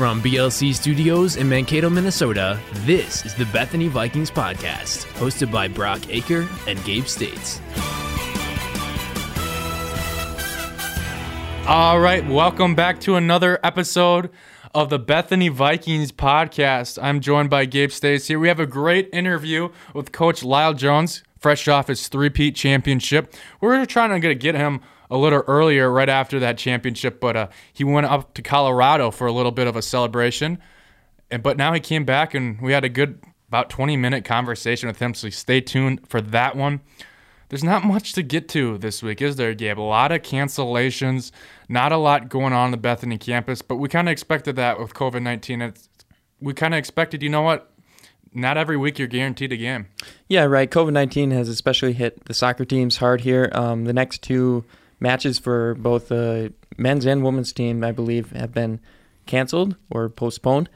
From BLC Studios in Mankato, Minnesota, this is the Bethany Vikings Podcast, hosted by Brock Aker and Gabe States. All right, welcome back to another episode of the Bethany Vikings podcast. I'm joined by Gabe States here. We have a great interview with Coach Lyle Jones, fresh off his three-peat championship. We are trying to get him a little earlier, right after that championship, but uh, he went up to Colorado for a little bit of a celebration. And but now he came back, and we had a good about 20 minute conversation with him. So stay tuned for that one. There's not much to get to this week, is there, Gabe? A lot of cancellations, not a lot going on the Bethany campus, but we kind of expected that with COVID 19. We kind of expected, you know what? Not every week you're guaranteed a game. Yeah, right. COVID 19 has especially hit the soccer teams hard here. Um, the next two matches for both the men's and women's team, I believe, have been canceled or postponed.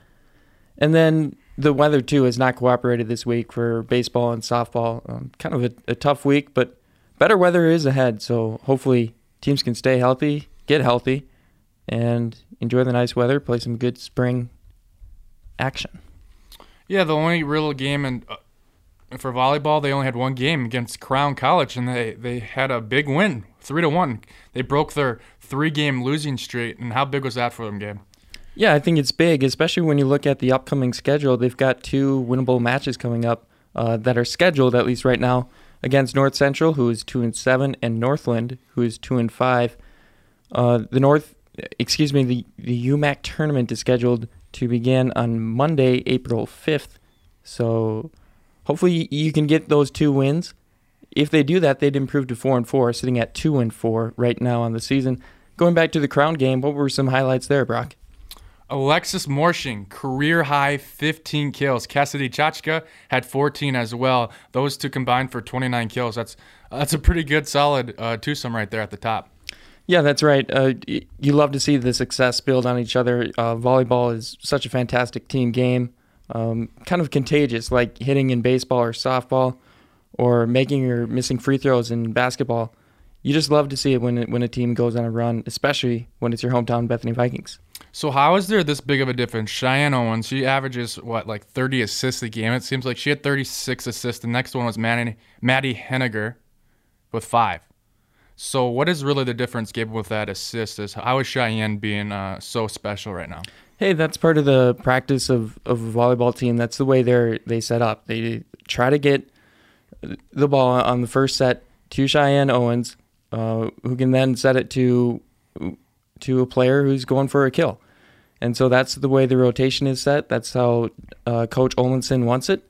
And then the weather too has not cooperated this week for baseball and softball. Um, kind of a, a, tough week, but better weather is ahead. So hopefully teams can stay healthy, get healthy, and enjoy the nice weather. Play some good spring action. Yeah, the only real game and uh, for volleyball, they only had one game against Crown College, and they they had a big win three to one. They broke their three game losing streak. And how big was that for them, Gabe? Yeah, I think it's big, especially when you look at the upcoming schedule. They've got two winnable matches coming up uh, that are scheduled, at least right now, against North Central, who is two and seven, and Northland, who is two and five. Uh, the North, excuse me, the the UMAC tournament is scheduled to begin on Monday, April fifth. So hopefully you can get those two wins if they do that, they'd improve to four and four, sitting at two and four right now on the season. Going back to the Crown game, what were some highlights there, Brock? Alexis Morshing, career high 15 kills. Cassidy Chachka had 14 as well. Those two combined for 29 kills. That's that's a pretty good, solid uh, twosome right there at the top. Yeah, that's right. Uh, you love to see the success build on each other. Uh, volleyball is such a fantastic team game, um, kind of contagious, like hitting in baseball or softball or making or missing free throws in basketball. You just love to see it when it, when a team goes on a run, especially when it's your hometown Bethany Vikings. So how is there this big of a difference? Cheyenne Owens, she averages what like 30 assists a game. It seems like she had 36 assists. The next one was Maddie, Maddie Henniger with five. So what is really the difference, Gabe, with that assist? Is how is Cheyenne being uh, so special right now? Hey, that's part of the practice of, of a volleyball team. That's the way they're they set up. They try to get the ball on the first set to Cheyenne Owens, uh, who can then set it to to a player who's going for a kill. And so that's the way the rotation is set. That's how uh, Coach Olinson wants it.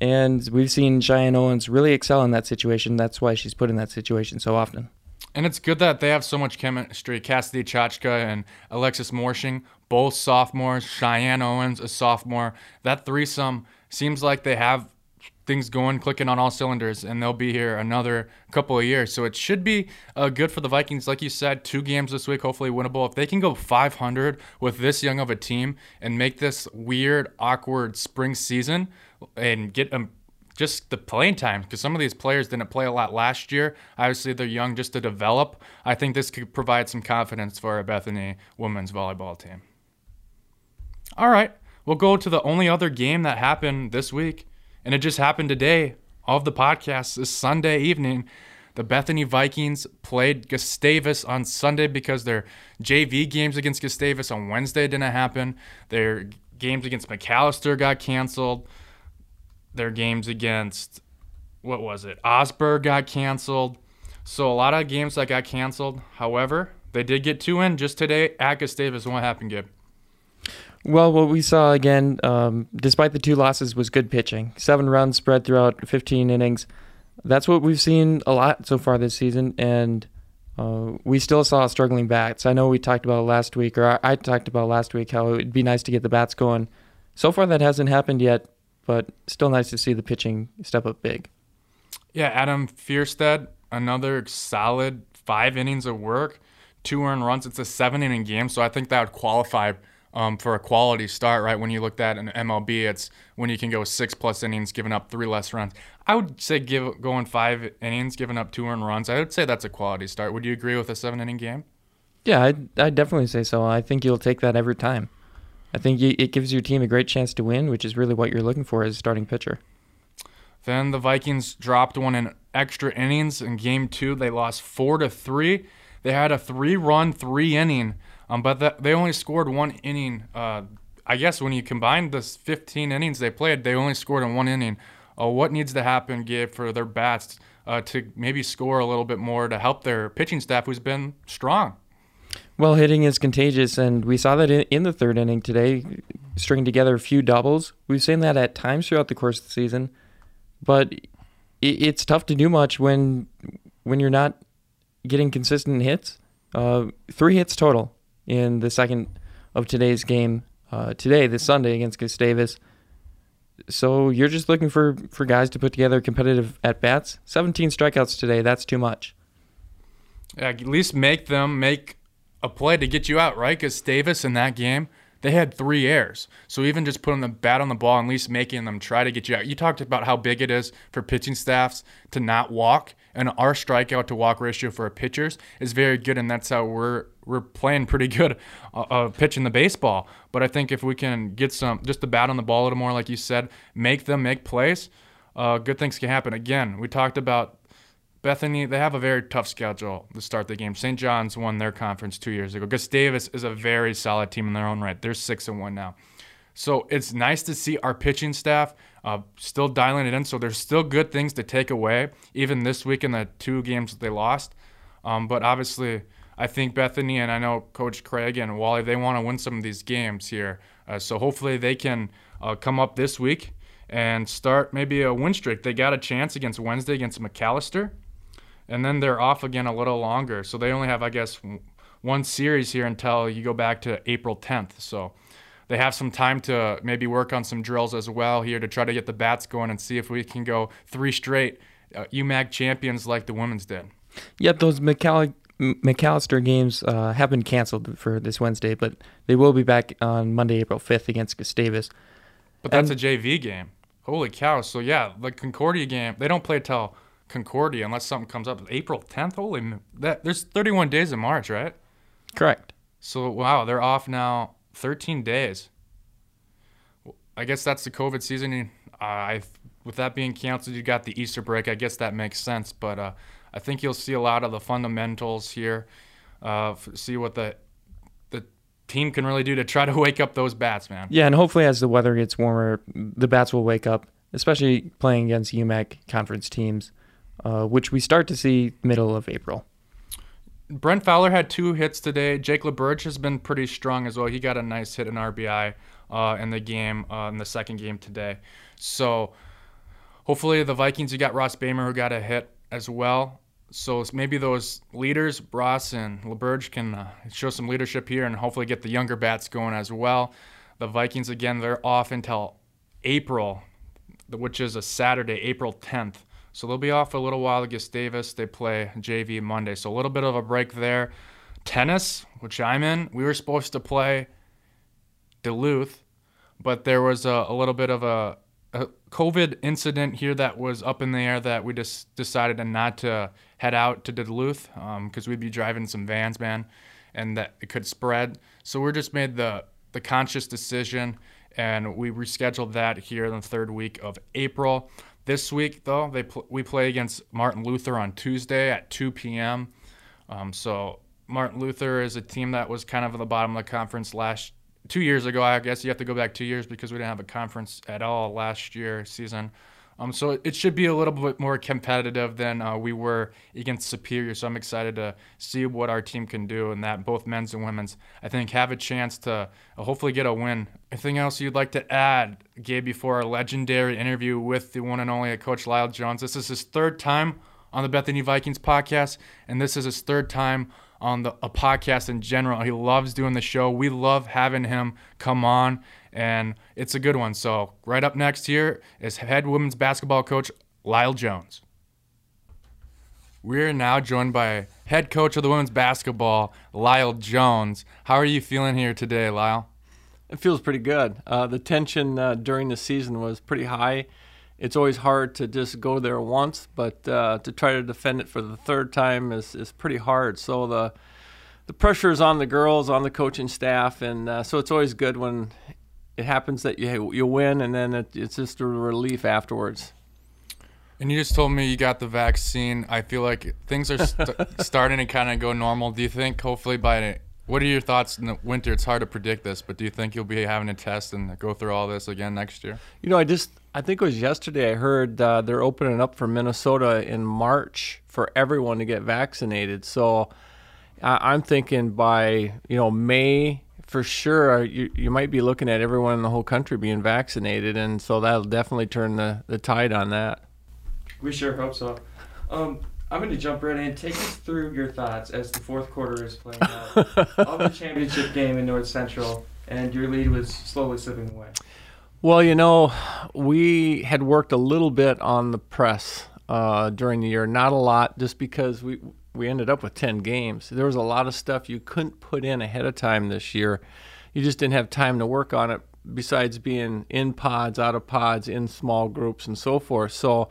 And we've seen Cheyenne Owens really excel in that situation. That's why she's put in that situation so often. And it's good that they have so much chemistry. Cassidy Chachka and Alexis Morshing, both sophomores. Cheyenne Owens, a sophomore. That threesome seems like they have things going, clicking on all cylinders, and they'll be here another couple of years. So it should be uh, good for the Vikings. Like you said, two games this week, hopefully winnable. If they can go 500 with this young of a team and make this weird, awkward spring season and get them just the playing time, because some of these players didn't play a lot last year. Obviously, they're young just to develop. I think this could provide some confidence for a Bethany women's volleyball team. All right, we'll go to the only other game that happened this week and it just happened today of the podcast this Sunday evening. The Bethany Vikings played Gustavus on Sunday because their JV games against Gustavus on Wednesday didn't happen. Their games against Macalester got canceled. Their games against, what was it, Augsburg got canceled. So a lot of games that got canceled. However, they did get two in just today at Gustavus. What happened, Gib? Well, what we saw again, um, despite the two losses, was good pitching. Seven runs spread throughout 15 innings. That's what we've seen a lot so far this season, and uh, we still saw struggling bats. I know we talked about last week, or I, I talked about last week, how it would be nice to get the bats going. So far, that hasn't happened yet, but still nice to see the pitching step up big. Yeah, Adam Fierstead, another solid five innings of work, two earned runs. It's a seven inning game, so I think that would qualify um, for a quality start, right? When you looked at an MLB, it's when you can go six plus innings, giving up three less runs. I would say give going five innings, giving up two earned runs. I would say that's a quality start. Would you agree with a seven inning game? Yeah, I'd, I'd definitely say so. I think you'll take that every time. I think it gives your team a great chance to win, which is really what you're looking for as a starting pitcher. Then the Vikings dropped one in extra innings in game two. They lost four to three. They had a three-run, three-inning, um, but that, they only scored one inning. Uh, I guess when you combine the 15 innings they played, they only scored in one inning. Uh, what needs to happen, Gabe, for their bats uh, to maybe score a little bit more to help their pitching staff, who's been strong? Well, hitting is contagious, and we saw that in the third inning today, stringing together a few doubles. We've seen that at times throughout the course of the season, but it's tough to do much when when you're not getting consistent hits. Uh, three hits total in the second of today's game uh, today, this Sunday against Gustavus. So you're just looking for, for guys to put together competitive at bats. 17 strikeouts today, that's too much. Yeah, at least make them make a play to get you out, right? Because in that game, they had three errors. So even just putting the bat on the ball, at least making them try to get you out. You talked about how big it is for pitching staffs to not walk, and our strikeout to walk ratio for our pitchers is very good, and that's how we're we're playing pretty good uh, uh, pitching the baseball. But I think if we can get some just the bat on the ball a little more, like you said, make them make plays, uh, good things can happen. Again, we talked about Bethany, they have a very tough schedule to start the game. St. John's won their conference two years ago. Gustavus is a very solid team in their own right. They're six and one now. So it's nice to see our pitching staff uh, still dialing it in. So there's still good things to take away, even this week in the two games that they lost. Um, but obviously, I think Bethany and I know Coach Craig and Wally, they want to win some of these games here. Uh, so hopefully they can uh, come up this week and start maybe a win streak. They got a chance against Wednesday against Macalester, and then they're off again a little longer. So they only have, I guess, one series here until you go back to April 10th. So they have some time to maybe work on some drills as well here to try to get the bats going and see if we can go three straight uh, UMAC champions like the women's did. Yep, those McCall- Macalester games uh, have been canceled for this Wednesday, but they will be back on Monday, April 5th against Gustavus. But that's and, a JV game. Holy cow. So, yeah, the Concordia game, they don't play till Concordia unless something comes up. April 10th. Holy, that there's 31 days in March, right? Correct. So wow, they're off now 13 days. I guess that's the COVID season. Uh, I, with that being canceled, you got the Easter break. I guess that makes sense. But uh, I think you'll see a lot of the fundamentals here. Uh, see what the the team can really do to try to wake up those bats, man. Yeah, and hopefully as the weather gets warmer, the bats will wake up, especially playing against UMAC conference teams uh, which we start to see middle of April. Brent Fowler had two hits today. Jake LaBerge has been pretty strong as well. He got a nice hit in RBI uh, in the game, uh, in the second game today. So hopefully the Vikings, you got Ross Bamer who got a hit as well. So maybe those leaders, Ross and LaBerge, can uh, show some leadership here and hopefully get the younger bats going as well. The Vikings, again, they're off until April, which is a Saturday, April 10th. So they'll be off for a little while against Davis. They play JV Monday. So a little bit of a break there. Tennis, which I'm in, we were supposed to play Duluth, but there was a, a little bit of a, a, COVID incident here that was up in the air that we just decided not to head out to Duluth because um, we'd be driving some vans, man, and that it could spread. So we just made the the conscious decision and we rescheduled that here in the third week of April. This week, though, they pl- we play against Martin Luther on Tuesday at 2 p.m. Um, so Martin Luther is a team that was kind of at the bottom of the conference last two years ago. I guess you have to go back two years because we didn't have a conference at all last year season. Um, so it should be a little bit more competitive than uh, we were against Superior. So I'm excited to see what our team can do, and that both men's and women's, I think, have a chance to uh, hopefully get a win. Anything else you'd like to add, Gabe, before our legendary interview with the one and only Coach Lyle Jones? This is his third time on the Bethany Vikings podcast, and this is his third time on the a podcast in general. He loves doing the show. We love having him come on and it's a good one. So, right up next here is head women's basketball coach Lyle Jones. We're now joined by head coach of the women's basketball, Lyle Jones. How are you feeling here today, Lyle? It feels pretty good. Uh, the tension uh, during the season was pretty high. It's always hard to just go there once, but uh, to try to defend it for the third time is, is pretty hard. So the the pressure is on the girls, on the coaching staff, and uh, so it's always good when it happens that you you win, and then it, it's just a relief afterwards. And you just told me you got the vaccine. I feel like things are st- starting to kind of go normal. Do you think hopefully by what are your thoughts in the winter? It's hard to predict this, but do you think you'll be having a test and go through all this again next year? You know, I just I think it was yesterday I heard uh, they're opening up for Minnesota in March for everyone to get vaccinated. So I, I'm thinking by you know May for sure you you might be looking at everyone in the whole country being vaccinated, and so that'll definitely turn the the tide on that. We sure hope so. Um, I'm going to jump right in. Take us through your thoughts as the fourth quarter is playing out of the championship game in North Central, and your lead was slowly slipping away. Well, you know, we had worked a little bit on the press uh, during the year. Not a lot, just because we we ended up with ten games. There was a lot of stuff you couldn't put in ahead of time this year. You just didn't have time to work on it. Besides being in pods, out of pods, in small groups, and so forth. So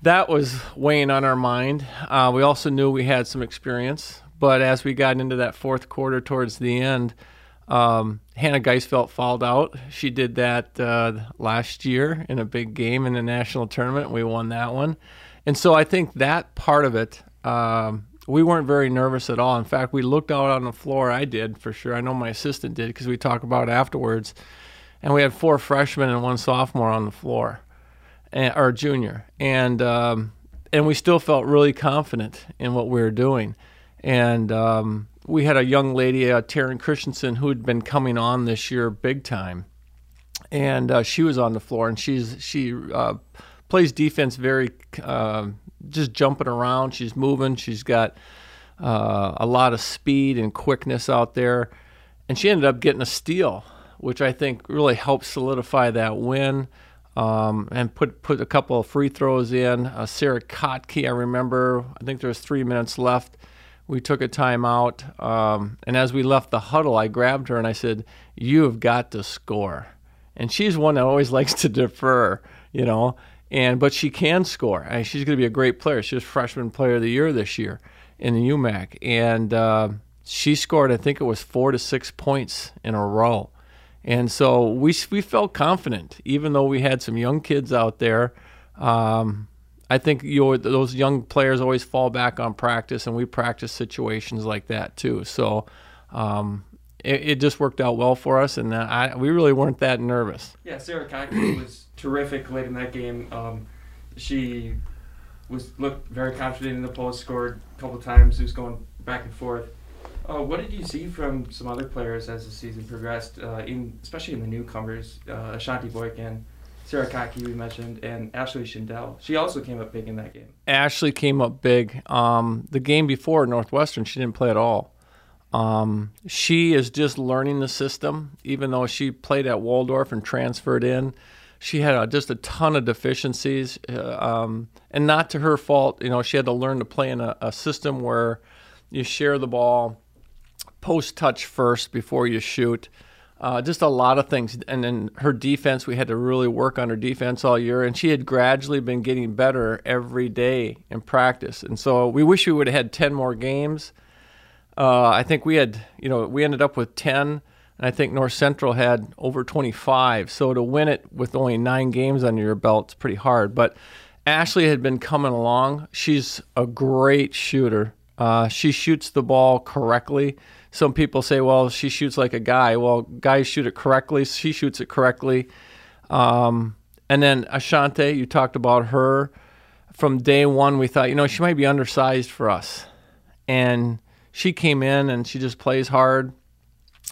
that was weighing on our mind. Uh, we also knew we had some experience, but as we got into that fourth quarter towards the end, um, Hannah Geisfeld fouled out. She did that uh, last year in a big game in the national tournament. We won that one. And so I think that part of it, um, we weren't very nervous at all. In fact, we looked out on the floor. I did for sure. I know my assistant did because we talked about it afterwards. And we had four freshmen and one sophomore on the floor and, or junior, and um, and we still felt really confident in what we were doing. And um, we had a young lady, uh, Taryn Christensen, who had been coming on this year big time, and uh, she was on the floor, and she's she uh, plays defense very uh, just jumping around. She's moving. She's got uh, a lot of speed and quickness out there, and she ended up getting a steal, which I think really helped solidify that win um, and put put a couple of free throws in. Uh, Sarah Kotke, I remember, I think there was three minutes left. We took a timeout, um, and as we left the huddle, I grabbed her and I said, "You have got to score." And she's one that always likes to defer, you know. And but she can score. Mean, she's going to be a great player. She was freshman player of the year this year in the UMAC, and uh, she scored. I think it was four to six points in a row. And so we, we felt confident, even though we had some young kids out there. Um, I think those young players always fall back on practice, and we practice situations like that too. So um, it, it, just worked out well for us, and I, we really weren't that nervous. Yeah, Sarah Kotke was terrific late in that game. Um, she was looked very confident in the post, scored a couple times. Was going back and forth. Uh, what did you see from some other players as the season progressed, uh, in especially in the newcomers, uh, Ashanti Boykin, Sarah Kotke we mentioned, and Ashley Schindel. She also came up big in that game. Ashley came up big. Um, the game before Northwestern, she didn't play at all. Um, she is just learning the system, even though she played at Waldorf and transferred in. She had a, just a ton of deficiencies, uh, um, and not to her fault. You know, she had to learn to play in a, a system where you share the ball post touch first before you shoot. Uh, just a lot of things. And then her defense, we had to really work on her defense all year. And she had gradually been getting better every day in practice. And so we wish we would have had 10 more games. Uh, I think we had, you know, we ended up with 10. And I think North Central had over 25. So to win it with only nine games under your belt is pretty hard. But Ashley had been coming along. She's a great shooter. Uh, she shoots the ball correctly some people say, well, she shoots like a guy. Well, guys shoot it correctly. She shoots it correctly. Um, and then Ashante, you talked about her. From day one, we thought, you know, she might be undersized for us. And she came in and she just plays hard.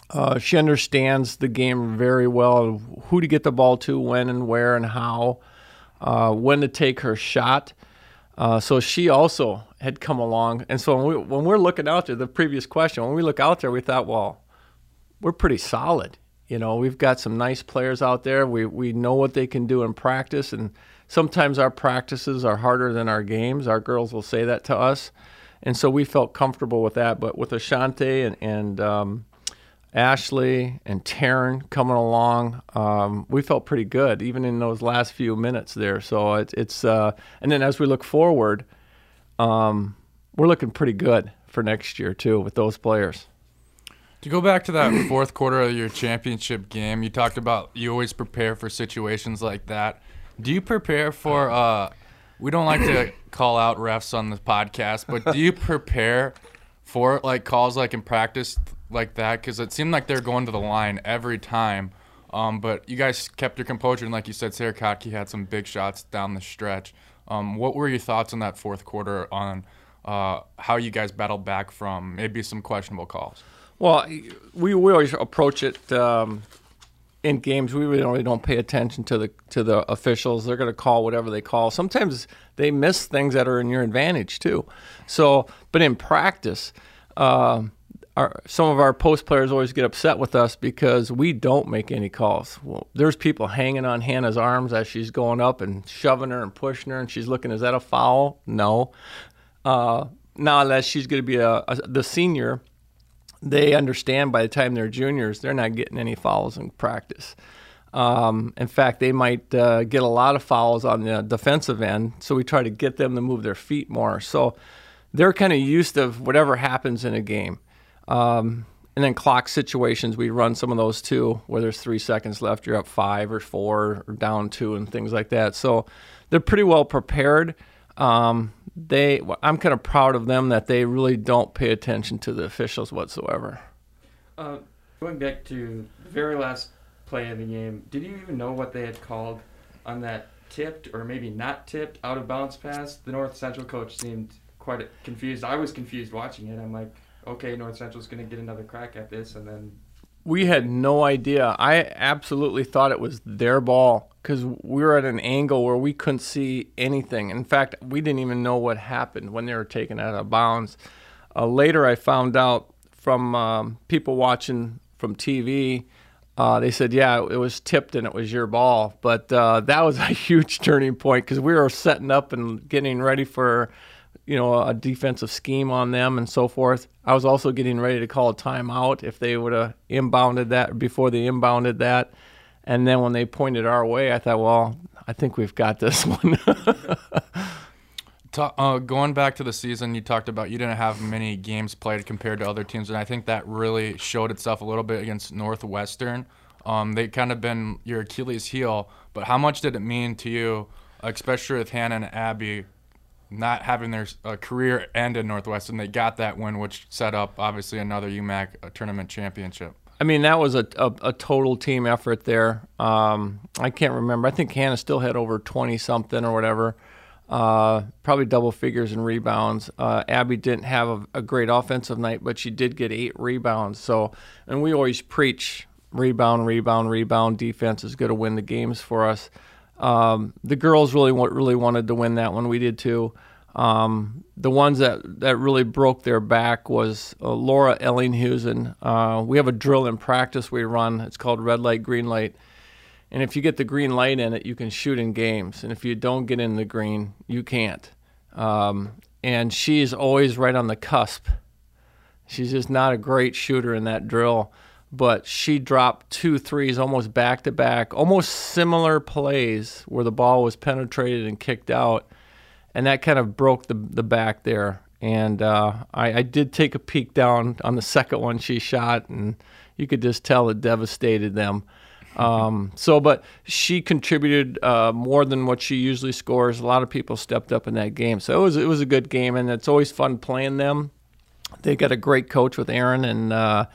Uh, she understands the game very well who to get the ball to, when and where and how, uh, when to take her shot. Uh, so she also had come along. And so when, we, when we're looking out there, the previous question, when we look out there, we thought, well, we're pretty solid. You know, we've got some nice players out there. We, we know what they can do in practice. And sometimes our practices are harder than our games. Our girls will say that to us. And so we felt comfortable with that. But with Ashante and, and um, Ashley and Taryn coming along, um, we felt pretty good even in those last few minutes there. So it, it's uh, and then as we look forward, um, we're looking pretty good for next year too with those players. To go back to that fourth quarter of your championship game, you talked about you always prepare for situations like that. Do you prepare for? Uh, we don't like to call out refs on the podcast, but do you prepare for like calls like in practice like that? Because it seemed like they're going to the line every time. Um, but you guys kept your composure, and like you said, Sarah Kotke had some big shots down the stretch. Um, what were your thoughts on that fourth quarter on uh, how you guys battled back from maybe some questionable calls? Well, we, we always approach it um, in games. We really don't pay attention to the to the officials. They're going to call whatever they call. Sometimes they miss things that are in your advantage too. So, but in practice. Uh, our, some of our post players always get upset with us because we don't make any calls. Well, there's people hanging on Hannah's arms as she's going up and shoving her and pushing her, and she's looking, is that a foul? No. Uh, now, unless she's going to be a, a, the senior, they understand by the time they're juniors, they're not getting any fouls in practice. Um, in fact, they might uh, get a lot of fouls on the defensive end, so we try to get them to move their feet more. So they're kind of used to whatever happens in a game. Um, and then clock situations, we run some of those too, where there's three seconds left, you're up five or four or down two, and things like that. So they're pretty well prepared. Um, they, I'm kind of proud of them that they really don't pay attention to the officials whatsoever. Uh, going back to the very last play of the game, did you even know what they had called on that tipped or maybe not tipped out of bounds pass? The North Central coach seemed quite confused. I was confused watching it. I'm like, okay, North Central's going to get another crack at this, and then we had no idea. I absolutely thought it was their ball because we were at an angle where we couldn't see anything. In fact, we didn't even know what happened when they were taken out of bounds. Uh, later, I found out from um, people watching from TV. Uh, they said, "Yeah, it was tipped and it was your ball." But uh, that was a huge turning point because we were setting up and getting ready for you know, a defensive scheme on them and so forth. I was also getting ready to call a timeout if they would have inbounded that before they inbounded that. And then when they pointed our way, I thought, well, I think we've got this one. uh, going back to the season, you talked about you didn't have many games played compared to other teams, and I think that really showed itself a little bit against Northwestern. Um, they kind of been your Achilles heel, but how much did it mean to you, especially with Hannah and Abby not having their uh, career end in Northwestern, they got that win, which set up obviously another UMAC uh, tournament championship. I mean, that was a, a, a total team effort there. Um, I can't remember. I think Hannah still had over 20 something or whatever, uh, probably double figures in rebounds. Uh, Abby didn't have a, a, great offensive night, but she did get eight rebounds. So, and we always preach rebound, rebound, rebound. Defense is going to win the games for us. Um, the girls really really wanted to win that one. We did too. Um, the ones that, that really broke their back was uh, Laura Ellinghusen. Uh, we have a drill in practice we run. It's called red light, green light. And if you get the green light in it, you can shoot in games. And if you don't get in the green, you can't. Um, and she's always right on the cusp. She's just not a great shooter in that drill but she dropped two threes almost back to back, almost similar plays where the ball was penetrated and kicked out, and that kind of broke the the back there. And uh, I, I, did take a peek down on the second one she shot, and you could just tell it devastated them. Um, so, but she contributed uh, more than what she usually scores. A lot of people stepped up in that game, so it was it was a good game, and it's always fun playing them. They got a great coach with Aaron, and uh,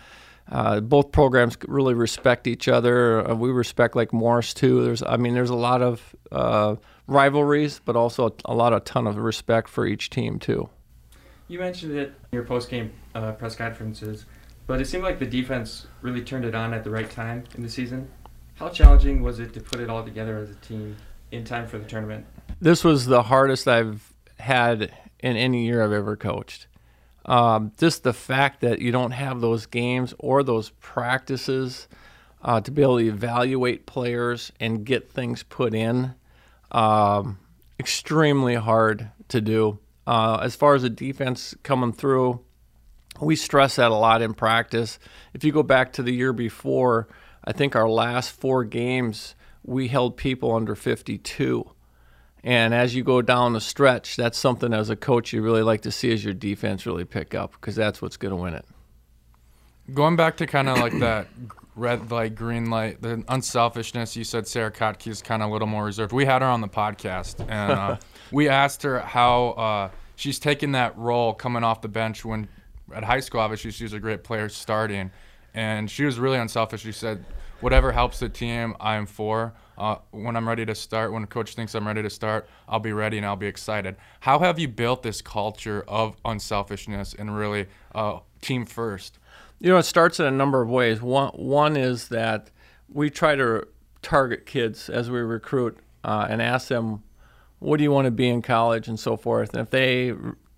uh, both programs really respect each other. Uh, we respect like Morris too. There's, I mean, there's a lot of uh, rivalries, but also a, a, lot of ton of respect for each team too. You mentioned it in your post game uh, press conferences, but it seemed like the defense really turned it on at the right time in the season. How challenging was it to put it all together as a team in time for the tournament? This was the hardest I've had in any year I've ever coached. Um, just the fact that you don't have those games or those practices uh, to be able to evaluate players and get things put in, um, extremely hard to do. Uh, as far as the defense coming through, we stress that a lot in practice. If you go back to the year before, I think our last four games we held people under 52 And as you go down the stretch, that's something as a coach you really like to see as your defense really pick up because that's what's going to win it. Going back to kind of like that red light, green light, the unselfishness. You said Sarah Kotke is kind of a little more reserved. We had her on the podcast, and uh, we asked her how uh, she's taken that role coming off the bench when at high school. Obviously, she was a great player starting, and she was really unselfish. She said, "Whatever helps the team, I am for." Uh, when I'm ready to start, when a coach thinks I'm ready to start, I'll be ready and I'll be excited. How have you built this culture of unselfishness and really uh, team first? You know, it starts in a number of ways. One, one is that we try to target kids as we recruit uh, and ask them, what do you want to be in college and so forth. And if they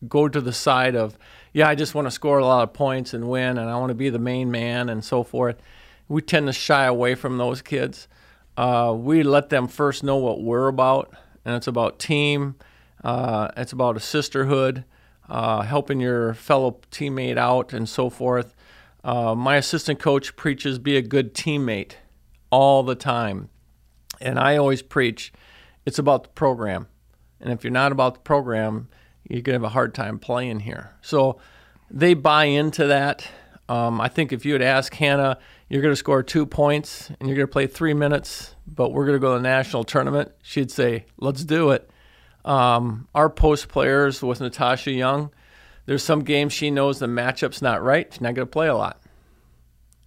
go to the side of, yeah, I just want to score a lot of points and win, and I want to be the main man and so forth, we tend to shy away from those kids. Uh, we let them first know what we're about, and it's about team, uh, it's about a sisterhood, uh, helping your fellow teammate out, and so forth. Uh, my assistant coach preaches be a good teammate all the time. And I always preach it's about the program. And if you're not about the program, you're going to have a hard time playing here. So they buy into that. Um, I think if you would ask Hannah, you're going to score two points and you're going to play three minutes, but we're going to go to the national tournament, she'd say, let's do it. Um, our post players with Natasha Young, there's some games she knows the matchup's not right. She's not going to play a lot.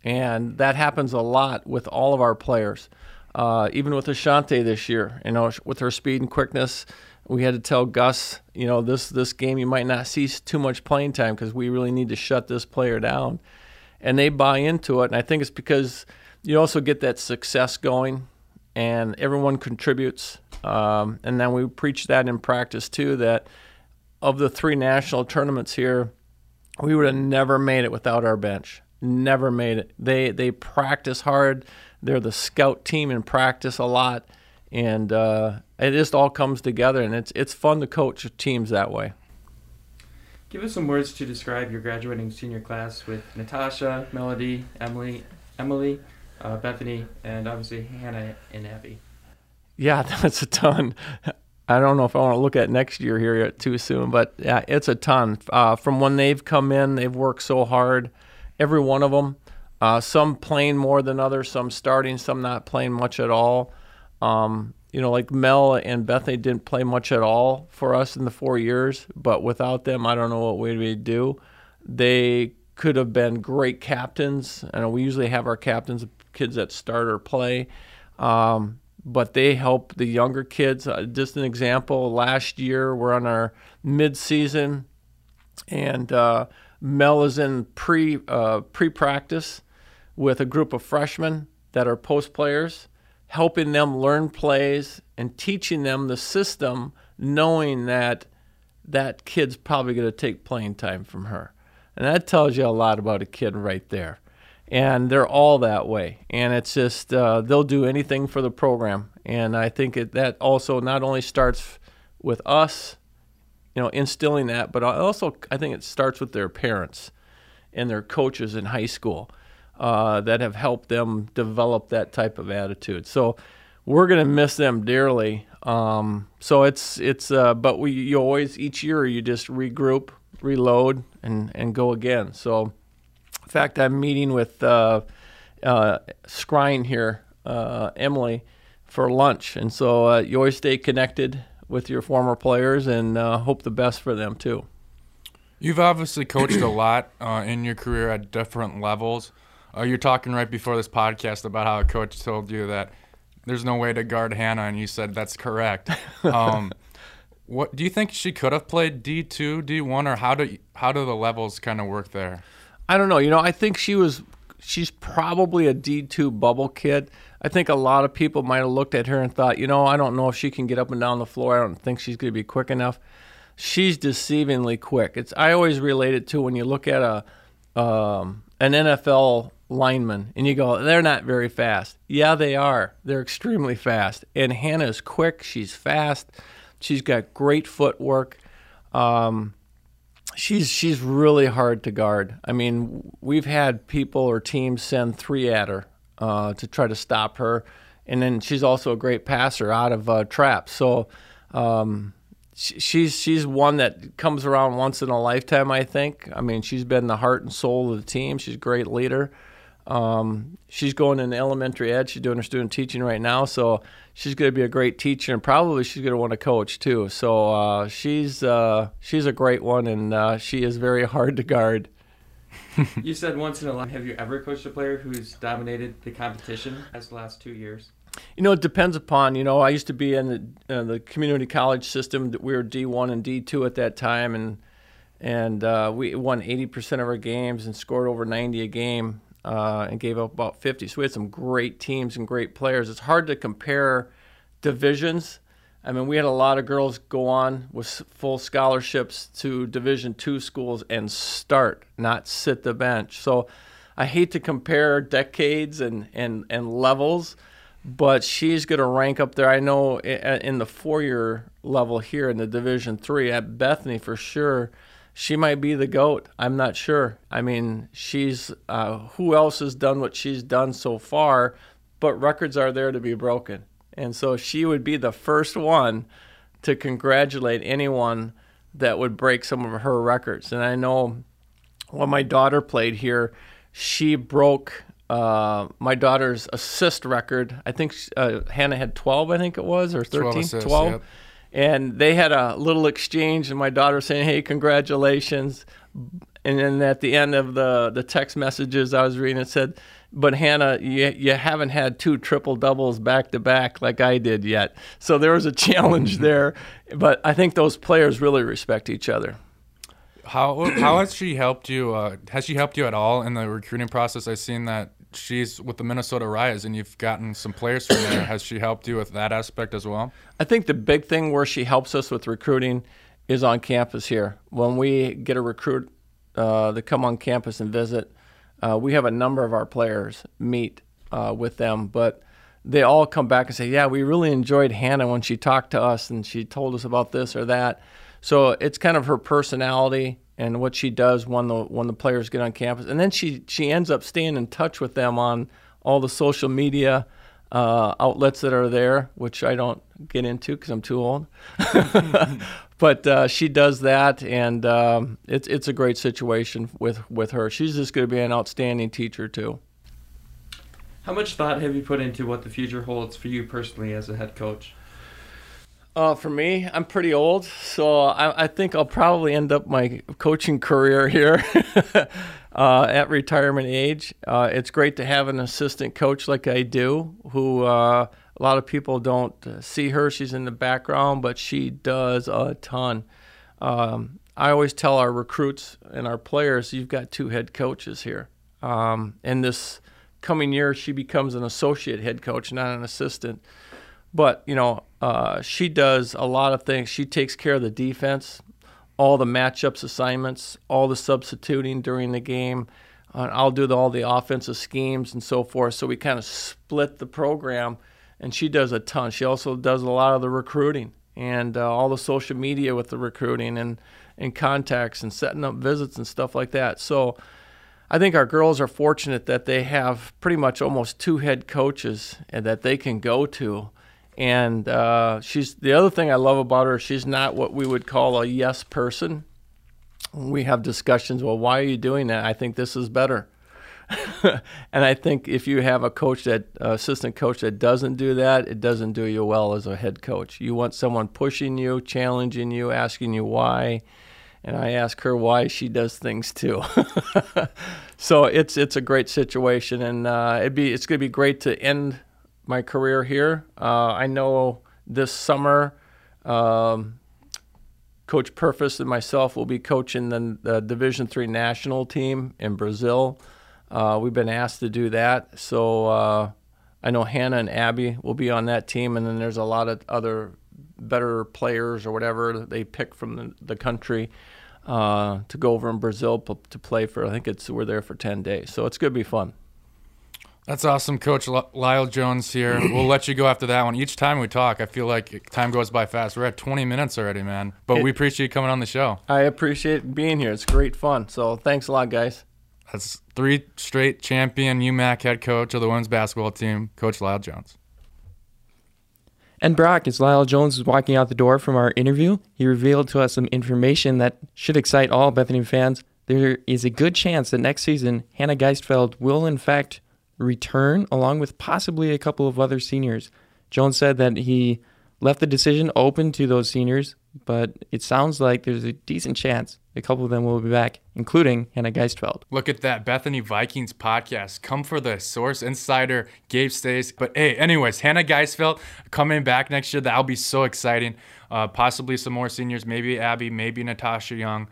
And that happens a lot with all of our players. Uh, even with Ashante this year, you know, with her speed and quickness, we had to tell Gus, you know, this this game you might not see too much playing time because we really need to shut this player down and they buy into it. And I think it's because you also get that success going, and everyone contributes. Um, and then we preach that in practice too. That of the three national tournaments here, we would have never made it without our bench. Never made it. They they practice hard. They're the scout team and practice a lot, and uh, it just all comes together. And it's it's fun to coach teams that way. Give us some words to describe your graduating senior class with Natasha, Melody, Emily, Emily, uh, Bethany, and obviously Hannah and Abby. Yeah, that's a ton. I don't know if I want to look at next year here too soon, but yeah, it's a ton. Uh, from when they've come in, they've worked so hard. Every one of them. Uh, some playing more than others, some starting, some not playing much at all. Um, you know, like Mel and Bethany didn't play much at all for us in the four years, but without them, I don't know what we'd do. They could have been great captains, and we usually have our captains, kids that start or play. Um, but they help the younger kids. Uh, just an example, last year we're on our mid-season, and uh, Mel is in pre uh, pre practice with a group of freshmen that are post players helping them learn plays and teaching them the system, knowing that that kid's probably going to take playing time from her. And that tells you a lot about a kid right there. And they're all that way. And it's just, uh, they'll do anything for the program. And I think it, that also not only starts with us, you know, instilling that, but also I think it starts with their parents and their coaches in high school uh, that have helped them develop that type of attitude. So we're going to miss them dearly. Um, so it's it's uh, but we you always each year you just regroup, reload, and and go again. So fact, I'm meeting with uh, uh, Skrine here, uh, Emily, for lunch, and so uh, you always stay connected with your former players and uh, hope the best for them too. You've obviously coached a lot uh, in your career at different levels. Uh, you're talking right before this podcast about how a coach told you that there's no way to guard Hannah, and you said that's correct. Um, what do you think she could have played D two, D one, or how do how do the levels kind of work there? I don't know. You know, I think she was she's probably a D two bubble kid. I think a lot of people might have looked at her and thought, you know, I don't know if she can get up and down the floor. I don't think she's going to be quick enough. She's deceivingly quick. It's I always relate it to when you look at a um, an NFL linemen and you go, they're not very fast. Yeah, they are. They're extremely fast. And Hannah's quick. She's fast. She's got great footwork. Um, she's she's really hard to guard. I mean, we've had people or teams send three at her uh, to try to stop her, and then she's also a great passer out of uh, traps. So Um, she's she's one that comes around once in a lifetime. I think. I mean, she's been the heart and soul of the team. She's a great leader. Um, she's going in elementary ed. She's doing her student teaching right now, so she's going to be a great teacher, and probably she's going to want to coach too. So uh, she's uh, she's a great one, and uh, she is very hard to guard. you said once in a lifetime. Have you ever coached a player who's dominated the competition as the last two years? You know, it depends upon. You know, I used to be in the uh, the community college system. We were D one and D two at that time, and and uh, we won eighty percent of our games and scored over ninety a game, uh, and gave up about fifty. So we had some great teams and great players. It's hard to compare divisions. I mean, we had a lot of girls go on with full scholarships to Division two schools and start, not sit the bench. So I hate to compare decades and and and levels but she's going to rank up there. I know in the four-year level here in the Division Three at Bethany for sure. She might be the goat. I'm not sure. I mean, she's uh, who else has done what she's done so far, but records are there to be broken, and so she would be the first one to congratulate anyone that would break some of her records. And I know when my daughter played here, she broke uh, my daughter's assist record. I think uh, Hannah had 12, I think it was, or 13, 12. Assists, 12. Yep. And they had a little exchange, and my daughter saying, Hey, congratulations. And then at the end of the, the text messages I was reading, it said, But Hannah, you, you haven't had two triple doubles back to back like I did yet. So there was a challenge there. But I think those players really respect each other. How how has she helped you? Uh, has she helped you at all in the recruiting process? I've seen that she's with the Minnesota Rise, and you've gotten some players from there. Has she helped you with that aspect as well? I think the big thing where she helps us with recruiting is on campus here. When we get a recruit uh, to come on campus and visit, uh, we have a number of our players meet uh, with them, but they all come back and say, "Yeah, we really enjoyed Hannah when she talked to us and she told us about this or that." So it's kind of her personality and what she does when the when the players get on campus, and then she she ends up staying in touch with them on all the social media uh, outlets that are there, which I don't get into because I'm too old. but uh, she does that, and um, it's it's a great situation with with her. She's just going to be an outstanding teacher too. How much thought have you put into what the future holds for you personally as a head coach? Uh, for me, I'm pretty old, so I, I, think I'll probably end up my coaching career here uh, at retirement age. Uh, it's great to have an assistant coach like I do, who uh, a lot of people don't see her. She's in the background, but she does a ton. Um, I always tell our recruits and our players, you've got two head coaches here. Um, and this coming year, she becomes an associate head coach, not an assistant. But you know, uh, she does a lot of things. She takes care of the defense, all the matchups assignments, all the substituting during the game. Uh, I'll do the, all the offensive schemes and so forth. So we kind of split the program, and she does a ton. She also does a lot of the recruiting and uh, all the social media with the recruiting and and contacts and setting up visits and stuff like that. So. I think our girls are fortunate that they have pretty much almost two head coaches and that they can go to and uh, she's the other thing I love about her. She's not what we would call a yes person. We have discussions. Well, why are you doing that? I think this is better. and I think if you have a coach that uh, assistant coach that doesn't do that, it doesn't do you well as a head coach. You want someone pushing you, challenging you, asking you why. And I ask her why she does things too. so it's it's a great situation, and uh, it'd be it's going to be great to end my career here. Uh, I know this summer, um, Coach Purvis and myself will be coaching the, the Division Three national team in Brazil. Uh, we've been asked to do that, so uh, I know Hannah and Abby will be on that team, and then there's a lot of other better players or whatever they pick from the, the country uh, to go over in Brazil p- to play for. I think it's we're there for ten days, so it's gonna be fun. That's awesome, Coach Lyle Jones here. we'll let you go after that one. Each time we talk, I feel like time goes by fast. We're at 20 minutes already, man. But it, we appreciate you coming on the show. I appreciate being here. It's great fun. So thanks a lot, guys. That's three straight champion UMAC head coach of the women's basketball team, Coach Lyle Jones. And Brock, as Lyle Jones was walking out the door from our interview, he revealed to us some information that should excite all Bethany fans. There is a good chance that next season, Hannah Geistfeld will, in fact, return along with possibly a couple of other seniors. Jones said that he left the decision open to those seniors, but it sounds like there's a decent chance a couple of them will be back, including Hannah Geistfeld. Look at that Bethany Vikings podcast. Come for the Source Insider, Gabe Stays. But hey, anyways, Hannah Geistfeld coming back next year. That'll be so exciting. Uh, possibly some more seniors, maybe Abby, maybe Natasha Young.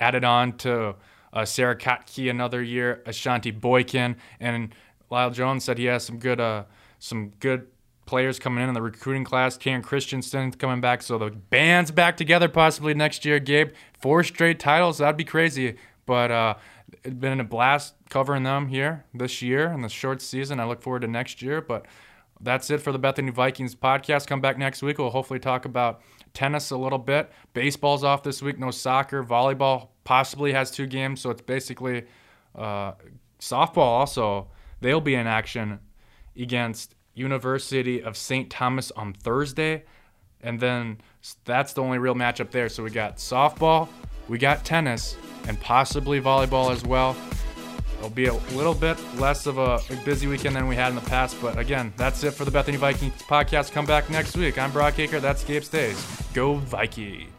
Added on to uh, Sarah Kotke another year, Ashanti Boykin, and Lyle Jones said he has some good, uh, some good players coming in in the recruiting class. Karen Christensen coming back, so the band's back together possibly next year. Gabe, four straight titles, that'd be crazy. But uh, it's been a blast covering them here this year in the short season. I look forward to next year. But that's it for the Bethany Vikings podcast. Come back next week. We'll hopefully talk about tennis a little bit. Baseball's off this week. No soccer. Volleyball possibly has two games, so it's basically uh, softball. Also, they'll be in action against University of St. Thomas on Thursday. And then that's the only real matchup there. So we got softball, we got tennis, and possibly volleyball as well. It'll be a little bit less of a busy weekend than we had in the past. But again, that's it for the Bethany Vikings podcast. Come back next week. I'm Brock Aker. That's Gabe Stays. Go Vikings.